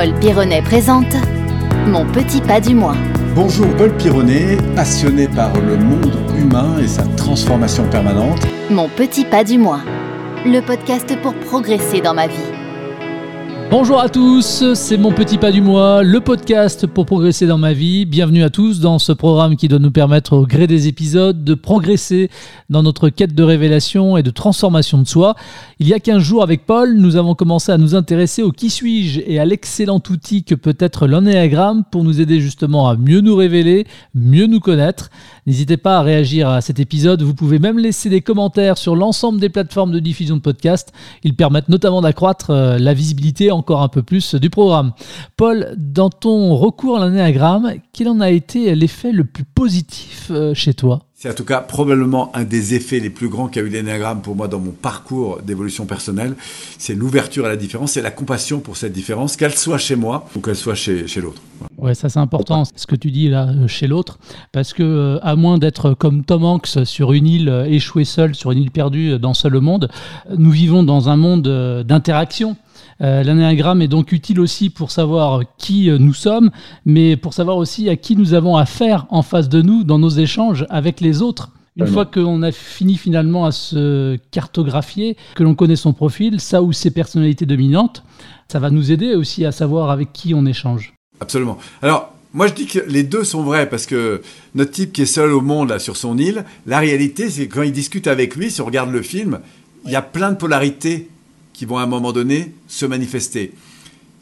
Paul Pironnet présente Mon petit pas du mois. Bonjour Paul Pironnet, passionné par le monde humain et sa transformation permanente. Mon petit pas du mois. Le podcast pour progresser dans ma vie. Bonjour à tous, c'est mon petit pas du mois, le podcast pour progresser dans ma vie. Bienvenue à tous dans ce programme qui doit nous permettre au gré des épisodes de progresser dans notre quête de révélation et de transformation de soi. Il y a 15 jours avec Paul, nous avons commencé à nous intéresser au qui suis-je et à l'excellent outil que peut être l'ennéagramme pour nous aider justement à mieux nous révéler, mieux nous connaître. N'hésitez pas à réagir à cet épisode, vous pouvez même laisser des commentaires sur l'ensemble des plateformes de diffusion de podcasts. Ils permettent notamment d'accroître euh, la visibilité encore un peu plus du programme. Paul, dans ton recours à l'anéagramme, quel en a été l'effet le plus positif euh, chez toi? C'est en tout cas probablement un des effets les plus grands qu'a eu l'énéagramme pour moi dans mon parcours d'évolution personnelle. C'est l'ouverture à la différence et la compassion pour cette différence, qu'elle soit chez moi ou qu'elle soit chez, chez l'autre. Ouais, ça c'est important ce que tu dis là euh, chez l'autre, parce que à moins d'être comme Tom Hanks sur une île échouée seul, sur une île perdue dans seul le monde, nous vivons dans un monde d'interaction. Euh, L'anéagramme est donc utile aussi pour savoir qui euh, nous sommes, mais pour savoir aussi à qui nous avons affaire en face de nous dans nos échanges avec les autres. Une fois qu'on a fini finalement à se cartographier, que l'on connaît son profil, ça ou ses personnalités dominantes, ça va nous aider aussi à savoir avec qui on échange. Absolument. Alors, moi, je dis que les deux sont vrais parce que notre type qui est seul au monde là sur son île, la réalité, c'est que quand il discute avec lui, si on regarde le film, il y a plein de polarités qui vont à un moment donné se manifester.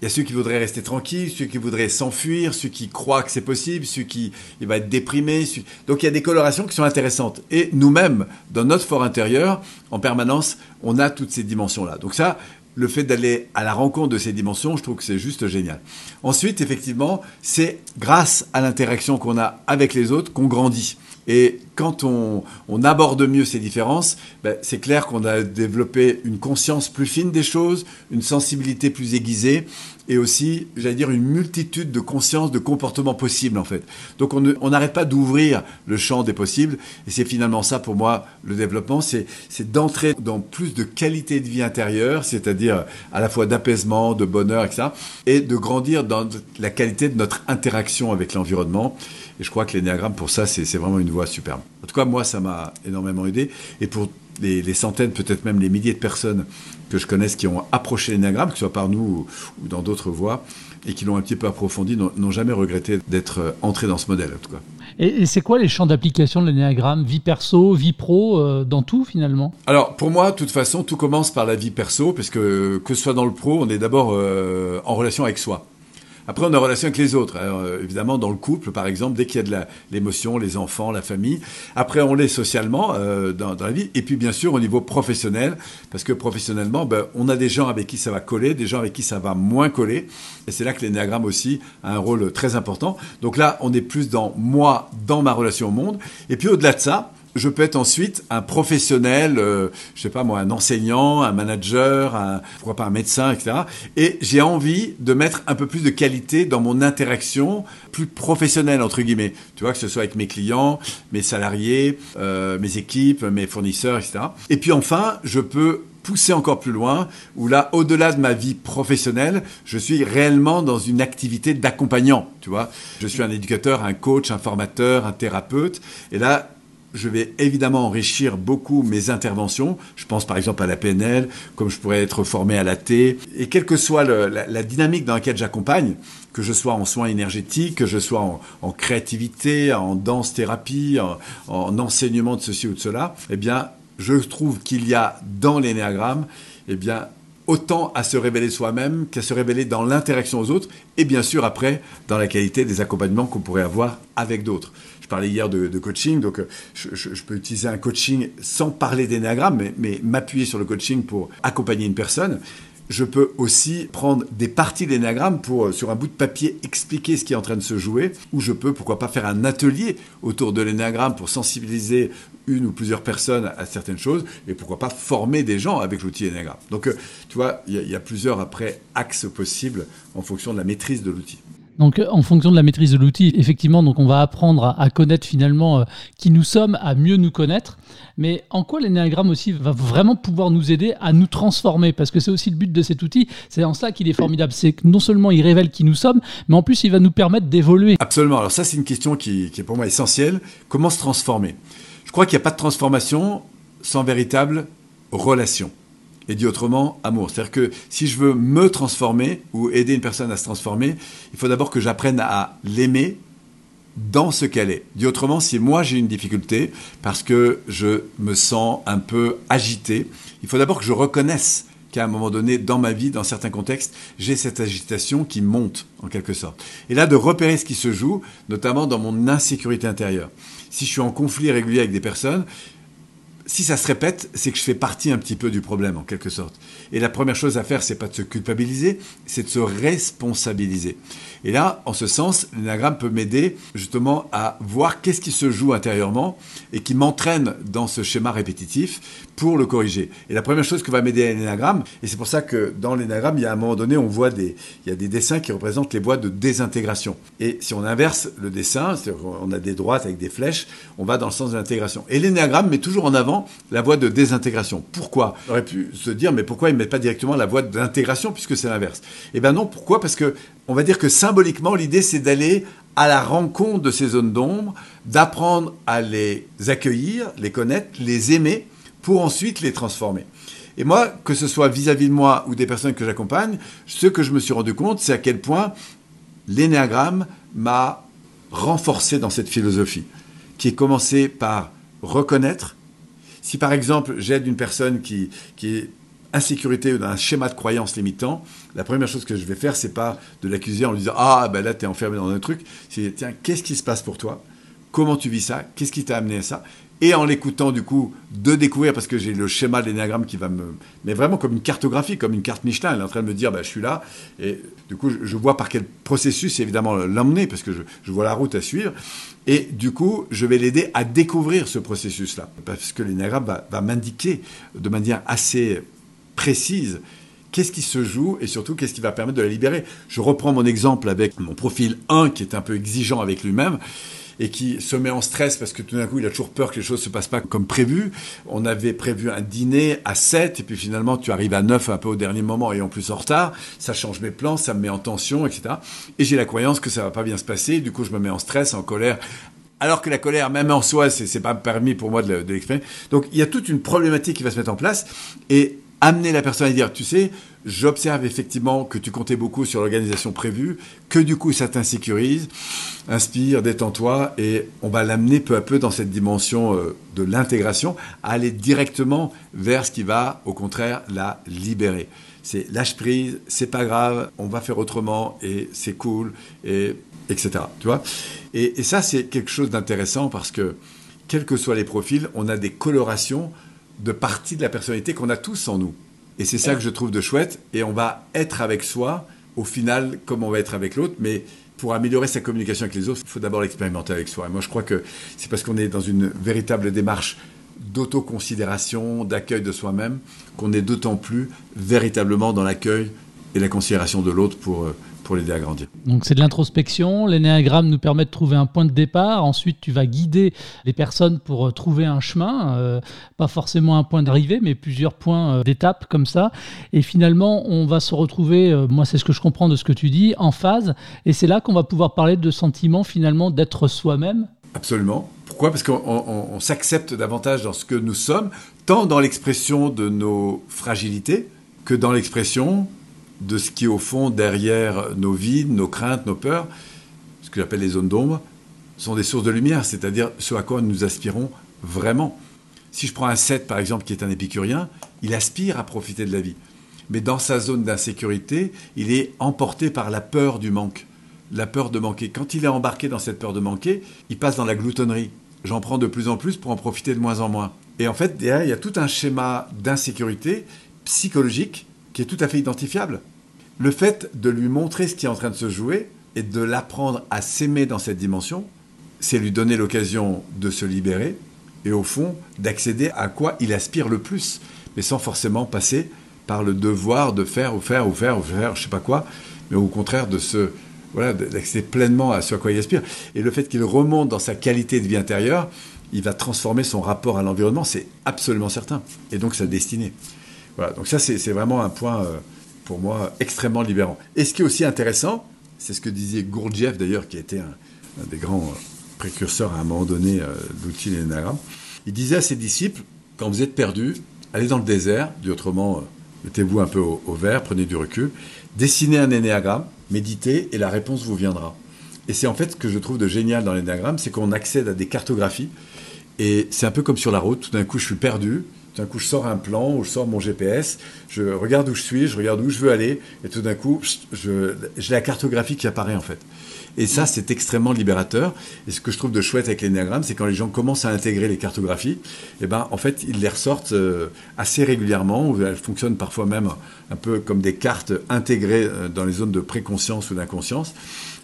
Il y a ceux qui voudraient rester tranquilles, ceux qui voudraient s'enfuir, ceux qui croient que c'est possible, ceux qui il va être déprimé. Donc il y a des colorations qui sont intéressantes. Et nous-mêmes, dans notre fort intérieur, en permanence, on a toutes ces dimensions-là. Donc ça, le fait d'aller à la rencontre de ces dimensions, je trouve que c'est juste génial. Ensuite, effectivement, c'est grâce à l'interaction qu'on a avec les autres qu'on grandit. Et quand on, aborde mieux ces différences, ben, c'est clair qu'on a développé une conscience plus fine des choses, une sensibilité plus aiguisée, et aussi, j'allais dire, une multitude de consciences, de comportements possibles, en fait. Donc on n'arrête pas d'ouvrir le champ des possibles, et c'est finalement ça, pour moi, le développement, c'est d'entrer dans plus de qualité de vie intérieure, c'est-à-dire à la fois d'apaisement, de bonheur, etc., et de grandir dans la qualité de notre interaction avec l'environnement. Et je crois que l'énéagramme, pour ça, c'est vraiment une voie superbe. En tout cas, moi, ça m'a énormément aidé. Et pour les, centaines, peut-être même les milliers de personnes que je connaisse qui ont approché l'énéagramme, que ce soit par nous ou, dans d'autres voies, et qui l'ont un petit peu approfondi, n'ont jamais regretté d'être euh, entrés dans ce modèle, en tout cas. Et, c'est quoi les champs d'application de l'énéagramme? Vie perso, vie pro, euh, dans tout finalement? Alors pour moi, de toute façon, tout commence par la vie perso, parce que que ce soit dans le pro, on est d'abord euh, en relation avec soi. Après, on a relation avec les autres. Euh, évidemment, dans le couple, par exemple, dès qu'il y a de l'émotion, les enfants, la famille. Après, on l'est socialement euh, dans, la vie. Et puis, bien sûr, au niveau professionnel, parce que professionnellement, ben, on a des gens avec qui ça va coller, des gens avec qui ça va moins coller. Et c'est là que l'énéagramme aussi a un rôle très important. Donc là, on est plus dans moi, dans ma relation au monde. Et puis, au-delà de ça, je peux être ensuite un professionnel, euh, je sais pas moi, un enseignant, un manager, un, pourquoi pas un médecin, etc. Et j'ai envie de mettre un peu plus de qualité dans mon interaction plus professionnelle entre guillemets. Tu vois que ce soit avec mes clients, mes salariés, euh, mes équipes, mes fournisseurs, etc. Et puis enfin, je peux pousser encore plus loin, où là, au-delà de ma vie professionnelle, je suis réellement dans une activité d'accompagnant, tu vois. Je suis un éducateur, un coach, un formateur, un thérapeute, et là, je vais évidemment enrichir beaucoup mes interventions. Je pense par exemple à la PNL, comme je pourrais être formé à la T. Et quelle que soit la, dynamique dans laquelle j'accompagne, que je sois en soins énergétiques, que je sois en, créativité, en danse-thérapie, en, enseignement de ceci ou de cela, eh bien, je trouve qu'il y a dans l'énéagramme, eh bien, autant à se révéler soi-même qu'à se révéler dans l'interaction aux autres et bien sûr après dans la qualité des accompagnements qu'on pourrait avoir avec d'autres parlais hier de, coaching, donc euh, je, peux utiliser un coaching sans parler d'énéagramme, mais, m'appuyer sur le coaching pour accompagner une personne. Je peux aussi prendre des parties de l'énagramme pour, euh, sur un bout de papier, expliquer ce qui est en train de se jouer, ou je peux, pourquoi pas, faire un atelier autour de l'énagramme pour sensibiliser une ou plusieurs personnes à certaines choses, et pourquoi pas former des gens avec l'outil énagramme. Donc, euh, tu vois, il y, a plusieurs, axes possibles en fonction de la maîtrise de l'outil. Donc, en fonction de la maîtrise de l'outil, effectivement, on va apprendre à, connaître finalement qui nous sommes, à mieux nous connaître. Mais en quoi l'énéagramme aussi va vraiment pouvoir nous aider à nous transformer? Parce que c'est aussi le but de cet outil. C'est en ça qu'il est formidable. C'est que non seulement il révèle qui nous sommes, mais en plus il va nous permettre d'évoluer. Absolument. Alors ça, c'est une question qui est pour moi essentielle. Comment se transformer? Je crois qu'il n'y a pas de transformation sans véritable relation. Et dit autrement, amour. C'est-à-dire que si je veux me transformer ou aider une personne à se transformer, il faut d'abord que j'apprenne à l'aimer dans ce qu'elle est. Dit autrement, si moi j'ai une difficulté parce que je me sens un peu agité, il faut d'abord que je reconnaisse qu'à un moment donné, dans ma vie, dans certains contextes, j'ai cette agitation qui monte, en quelque sorte. Et là, de repérer ce qui se joue, notamment dans mon insécurité intérieure. Si je suis en conflit régulier avec des personnes, si ça se répète, c'est que je fais partie un petit peu du problème, en quelque sorte. Et la première chose à faire, c'est pas de se culpabiliser, c'est de se responsabiliser. Et là, en ce sens, l'énagramme peut m'aider justement à voir qu'est-ce qui se joue intérieurement et qui m'entraîne dans ce schéma répétitif pour le corriger. Et la première chose que va m'aider à l'énagramme, et c'est pour ça que dans l'énagramme, il y a un moment donné, on voit des, il y a des dessins qui représentent les voies de désintégration. Et si on inverse le dessin, on a des droites avec des flèches, on va dans le sens de l'intégration. Et l'énagramme met toujours en avant la voie de désintégration. Pourquoi? On aurait pu se dire, mais pourquoi il ne met pas directement la voie d'intégration puisque c'est l'inverse? Eh bien non, pourquoi? Parce que on va dire que symboliquement, l'idée c'est d'aller à la rencontre de ces zones d'ombre, d'apprendre à les accueillir, les connaître, les aimer, pour ensuite les transformer. Et moi, que ce soit vis-à-vis de moi ou des personnes que j'accompagne, ce que je me suis rendu compte, c'est à quel point l'énéagramme m'a renforcé dans cette philosophie, qui est commencé par reconnaître. Si par exemple j'aide une personne qui, qui est insécurité ou dans un schéma de croyance limitant, la première chose que je vais faire, c'est pas de l'accuser en lui disant Ah, ben là, tu es enfermé dans un truc. C'est Tiens, qu'est-ce qui se passe pour toi? Comment tu vis ça? Qu'est-ce qui t'a amené à ça? Et en l'écoutant du coup de découvrir parce que j'ai le schéma de l'énéagramme qui va me mais vraiment comme une cartographie comme une carte Michelin. Elle est en train de me dire bah, je suis là. Et du coup je, vois par quel processus évidemment l'emmener parce que je, vois la route à suivre. Et du coup je vais l'aider à découvrir ce processus là parce que l'énéagramme va, va m'indiquer de manière assez précise qu'est-ce qui se joue et surtout qu'est-ce qui va permettre de la libérer. Je reprends mon exemple avec mon profil 1 qui est un peu exigeant avec lui-même et qui se met en stress parce que tout d'un coup, il a toujours peur que les choses se passent pas comme prévu. On avait prévu un dîner à 7 et puis finalement, tu arrives à 9 un peu au dernier moment et en plus en retard. Ça change mes plans, ça me met en tension, etc. Et j'ai la croyance que ça va pas bien se passer. Du coup, je me mets en stress, en colère. Alors que la colère, même en soi, c'est, pas permis pour moi de l'exprimer. Donc, il y a toute une problématique qui va se mettre en place. Et amener la personne à dire, tu sais, j'observe effectivement que tu comptais beaucoup sur l'organisation prévue, que du coup ça t'insécurise, inspire, détends-toi, et on va l'amener peu à peu dans cette dimension euh, de l'intégration, à aller directement vers ce qui va, au contraire, la libérer. C'est lâche prise, c'est pas grave, on va faire autrement, et c'est cool, et etc. Tu vois et, et ça, c'est quelque chose d'intéressant parce que, quels que soient les profils, on a des colorations de partie de la personnalité qu'on a tous en nous. Et c'est ça que je trouve de chouette. Et on va être avec soi, au final, comme on va être avec l'autre. Mais pour améliorer sa communication avec les autres, il faut d'abord l'expérimenter avec soi. Et moi, je crois que c'est parce qu'on est dans une véritable démarche d'autoconsidération, d'accueil de soi-même, qu'on est d'autant plus véritablement dans l'accueil et la considération de l'autre pour, euh, pour l'aider à grandir. Donc c'est de l'introspection. L'énéagramme nous permet de trouver un point de départ. Ensuite, tu vas guider les personnes pour euh, trouver un chemin, euh, pas forcément un point d'arrivée, mais plusieurs points euh, d'étape comme ça. Et finalement, on va se retrouver, moi c'est ce que je comprends de ce que tu dis, en phase. Et c'est là qu'on va pouvoir parler de sentiment finalement d'être soi-même. Absolument. Pourquoi? Parce qu'on s'accepte davantage dans ce que nous sommes, tant dans l'expression de nos fragilités que dans l'expression de ce qui est au fond derrière nos vides, nos craintes, nos peurs, ce que j'appelle les zones d'ombre, sont des sources de lumière, c'est-à-dire ce à quoi nous aspirons vraiment. Si je prends un 7 par exemple qui est un épicurien, il aspire à profiter de la vie. Mais dans sa zone d'insécurité, il est emporté par la peur du manque, la peur de manquer. Quand il est embarqué dans cette peur de manquer, il passe dans la gloutonnerie. J'en prends de plus en plus pour en profiter de moins en moins. Et en fait, derrière, il y a tout un schéma d'insécurité psychologique qui est tout à fait identifiable. Le fait de lui montrer ce qui est en train de se jouer et de l'apprendre à s'aimer dans cette dimension, c'est lui donner l'occasion de se libérer et au fond d'accéder à quoi il aspire le plus, mais sans forcément passer par le devoir de faire ou faire ou faire ou faire, je sais pas quoi, mais au contraire de se voilà, d'accéder pleinement à ce à quoi il aspire. Et le fait qu'il remonte dans sa qualité de vie intérieure, il va transformer son rapport à l'environnement, c'est absolument certain. Et donc sa destinée. Voilà, donc ça c'est vraiment un point euh, pour moi extrêmement libérant. Et ce qui est aussi intéressant, c'est ce que disait Gurdjieff d'ailleurs, qui a été un, des grands euh, précurseurs à un moment donné euh, d'outils l'énagramme. Il disait à ses disciples, quand vous êtes perdu, allez dans le désert, dit autrement, mettez-vous un peu au, au, vert, prenez du recul, dessinez un énéagramme, méditez et la réponse vous viendra. Et c'est en fait ce que je trouve de génial dans l'énéagramme, c'est qu'on accède à des cartographies et c'est un peu comme sur la route, tout d'un coup je suis perdu, tout d'un coup je sors un plan ou je sors mon GPS, je regarde où je suis, je regarde où je veux aller, et tout d'un coup j'ai la cartographie qui apparaît en fait. Et ça, c'est extrêmement libérateur. Et ce que je trouve de chouette avec l'énéagramme, c'est quand les gens commencent à intégrer les cartographies, eh ben, en fait, ils les ressortent euh, assez régulièrement, elles fonctionnent parfois même un peu comme des cartes intégrées euh, dans les zones de préconscience ou d'inconscience.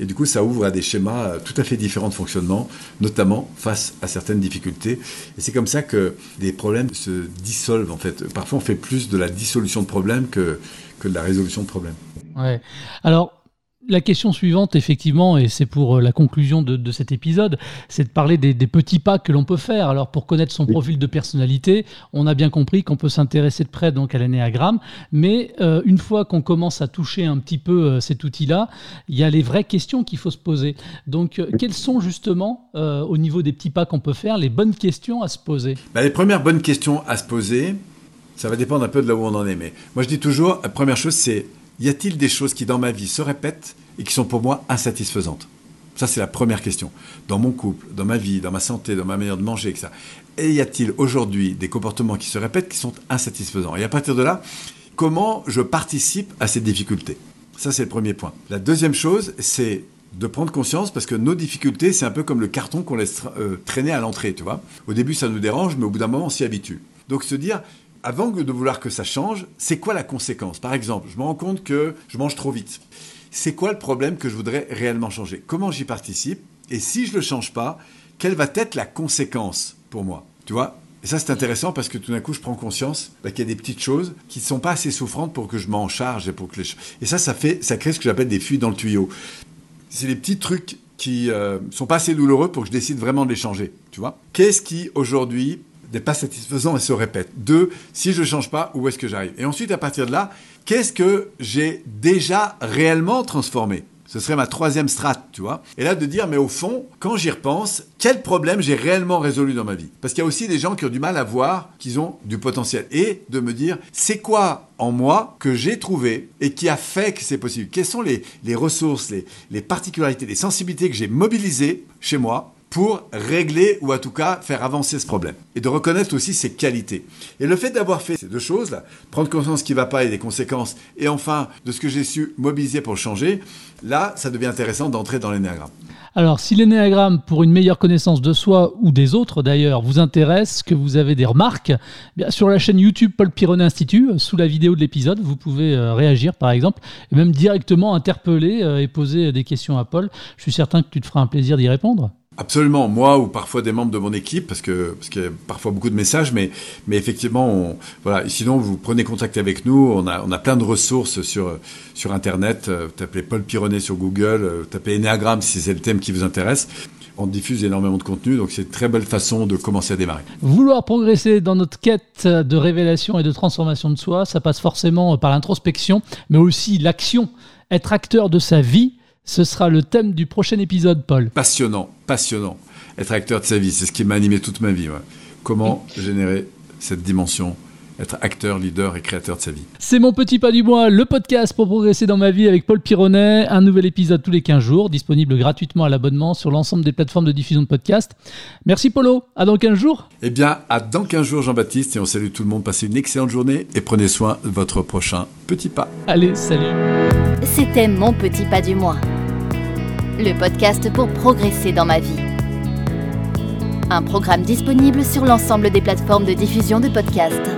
Et du coup, ça ouvre à des schémas euh, tout à fait différents de fonctionnement, notamment face à certaines difficultés. Et c'est comme ça que des problèmes se dissolvent, en fait. Parfois, on fait plus de la dissolution de problèmes que, que de la résolution de problèmes. Ouais. Alors, la question suivante, effectivement, et c'est pour euh, la conclusion de, cet épisode, c'est de parler des, petits pas que l'on peut faire. Alors, pour connaître son profil de personnalité, on a bien compris qu'on peut s'intéresser de près donc à l'anéagramme, mais euh, une fois qu'on commence à toucher un petit peu euh, cet outil-là, il y a les vraies questions qu'il faut se poser. Donc, quelles sont justement, au niveau des petits pas qu'on peut faire, les bonnes questions à se poser? Bah, Les premières bonnes questions à se poser, ça va dépendre un peu de là où on en est. Mais moi, je dis toujours, la première chose, c'est y a-t-il des choses qui dans ma vie se répètent et qui sont pour moi insatisfaisantes? Ça, c'est la première question. Dans mon couple, dans ma vie, dans ma santé, dans ma manière de manger, etc. Et y a-t-il aujourd'hui des comportements qui se répètent qui sont insatisfaisants? Et à partir de là, comment je participe à ces difficultés? Ça, c'est le premier point. La deuxième chose, c'est de prendre conscience parce que nos difficultés, c'est un peu comme le carton qu'on laisse euh, traîner à l'entrée, tu vois. Au début, ça nous dérange, mais au bout d'un moment, on s'y habitue. Donc se dire, avant de vouloir que ça change, c'est quoi la conséquence? Par exemple, je me rends compte que je mange trop vite. C'est quoi le problème que je voudrais réellement changer? Comment j'y participe? Et si je ne le change pas, quelle va être la conséquence pour moi? Tu vois? Et ça, c'est intéressant parce que tout d'un coup, je prends conscience bah, qu'il y a des petites choses qui ne sont pas assez souffrantes pour que je m'en charge et pour que les... Et ça, ça fait, ça crée ce que j'appelle des fuites dans le tuyau. C'est des petits trucs qui ne euh, sont pas assez douloureux pour que je décide vraiment de les changer. Tu vois? Qu'est-ce qui aujourd'hui n'est pas satisfaisant et se répète. Deux, si je ne change pas, où est-ce que j'arrive? Et ensuite, à partir de là, qu'est-ce que j'ai déjà réellement transformé? Ce serait ma troisième strate, tu vois. Et là, de dire, mais au fond, quand j'y repense, quel problème j'ai réellement résolu dans ma vie? Parce qu'il y a aussi des gens qui ont du mal à voir qu'ils ont du potentiel. Et de me dire, c'est quoi en moi que j'ai trouvé et qui a fait que c'est possible? Quelles sont les, ressources, les, les particularités, les sensibilités que j'ai mobilisées chez moi pour régler ou en tout cas faire avancer ce problème. Et de reconnaître aussi ses qualités. Et le fait d'avoir fait ces deux choses-là, prendre conscience qui ne va pas et des conséquences, et enfin de ce que j'ai su mobiliser pour changer, là, ça devient intéressant d'entrer dans l'énéagramme. Alors, si l'énéagramme, pour une meilleure connaissance de soi ou des autres d'ailleurs, vous intéresse, que vous avez des remarques, bien, sur la chaîne YouTube Paul Pironnet Institut, sous la vidéo de l'épisode, vous pouvez euh, réagir par exemple, et même directement interpeller euh, et poser des questions à Paul. Je suis certain que tu te feras un plaisir d'y répondre. Absolument, moi ou parfois des membres de mon équipe, parce que parce qu'il y a parfois beaucoup de messages, mais mais effectivement, on, voilà. Sinon, vous prenez contact avec nous. On a on a plein de ressources sur sur internet. Euh, tapez Paul Pironnet sur Google, euh, tapez Enneagram si c'est le thème qui vous intéresse. On diffuse énormément de contenu, donc c'est une très belle façon de commencer à démarrer. Vouloir progresser dans notre quête de révélation et de transformation de soi, ça passe forcément par l'introspection, mais aussi l'action. Être acteur de sa vie, ce sera le thème du prochain épisode, Paul. Passionnant, passionnant. Être acteur de sa vie, c'est ce qui m'a animé toute ma vie. Comment générer cette dimension être acteur, leader et créateur de sa vie. C'est mon petit pas du mois, le podcast pour progresser dans ma vie avec Paul Pironnet. Un nouvel épisode tous les 15 jours, disponible gratuitement à l'abonnement sur l'ensemble des plateformes de diffusion de podcasts. Merci Polo, à dans 15 jours. Eh bien, à dans 15 jours Jean-Baptiste et on salue tout le monde. Passez une excellente journée et prenez soin de votre prochain petit pas. Allez, salut. C'était mon petit pas du mois. Le podcast pour progresser dans ma vie. Un programme disponible sur l'ensemble des plateformes de diffusion de podcasts.